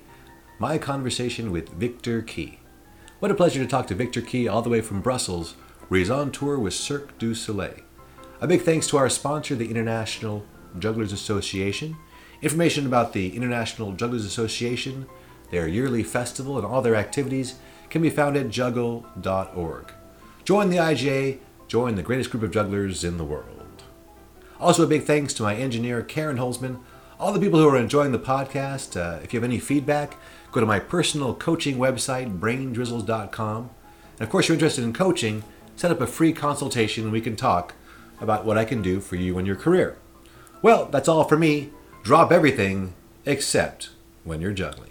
my conversation with Viktor Kee. What a pleasure to talk to Viktor Kee all the way from Brussels, where he's on tour with Cirque du Soleil. A big thanks to our sponsor, the International Jugglers Association Information about the International Jugglers Association, their yearly festival, and all their activities can be found at juggle.org. Join the IJA, join the greatest group of jugglers in the world. Also, a big thanks to my engineer, Karen Holzman, all the people who are enjoying the podcast. Uh, if you have any feedback, go to my personal coaching website, braindrizzles.com. And of course, you're interested in coaching, set up a free consultation and we can talk about what I can do for you and your career. Well, that's all for me. Drop everything except when you're juggling.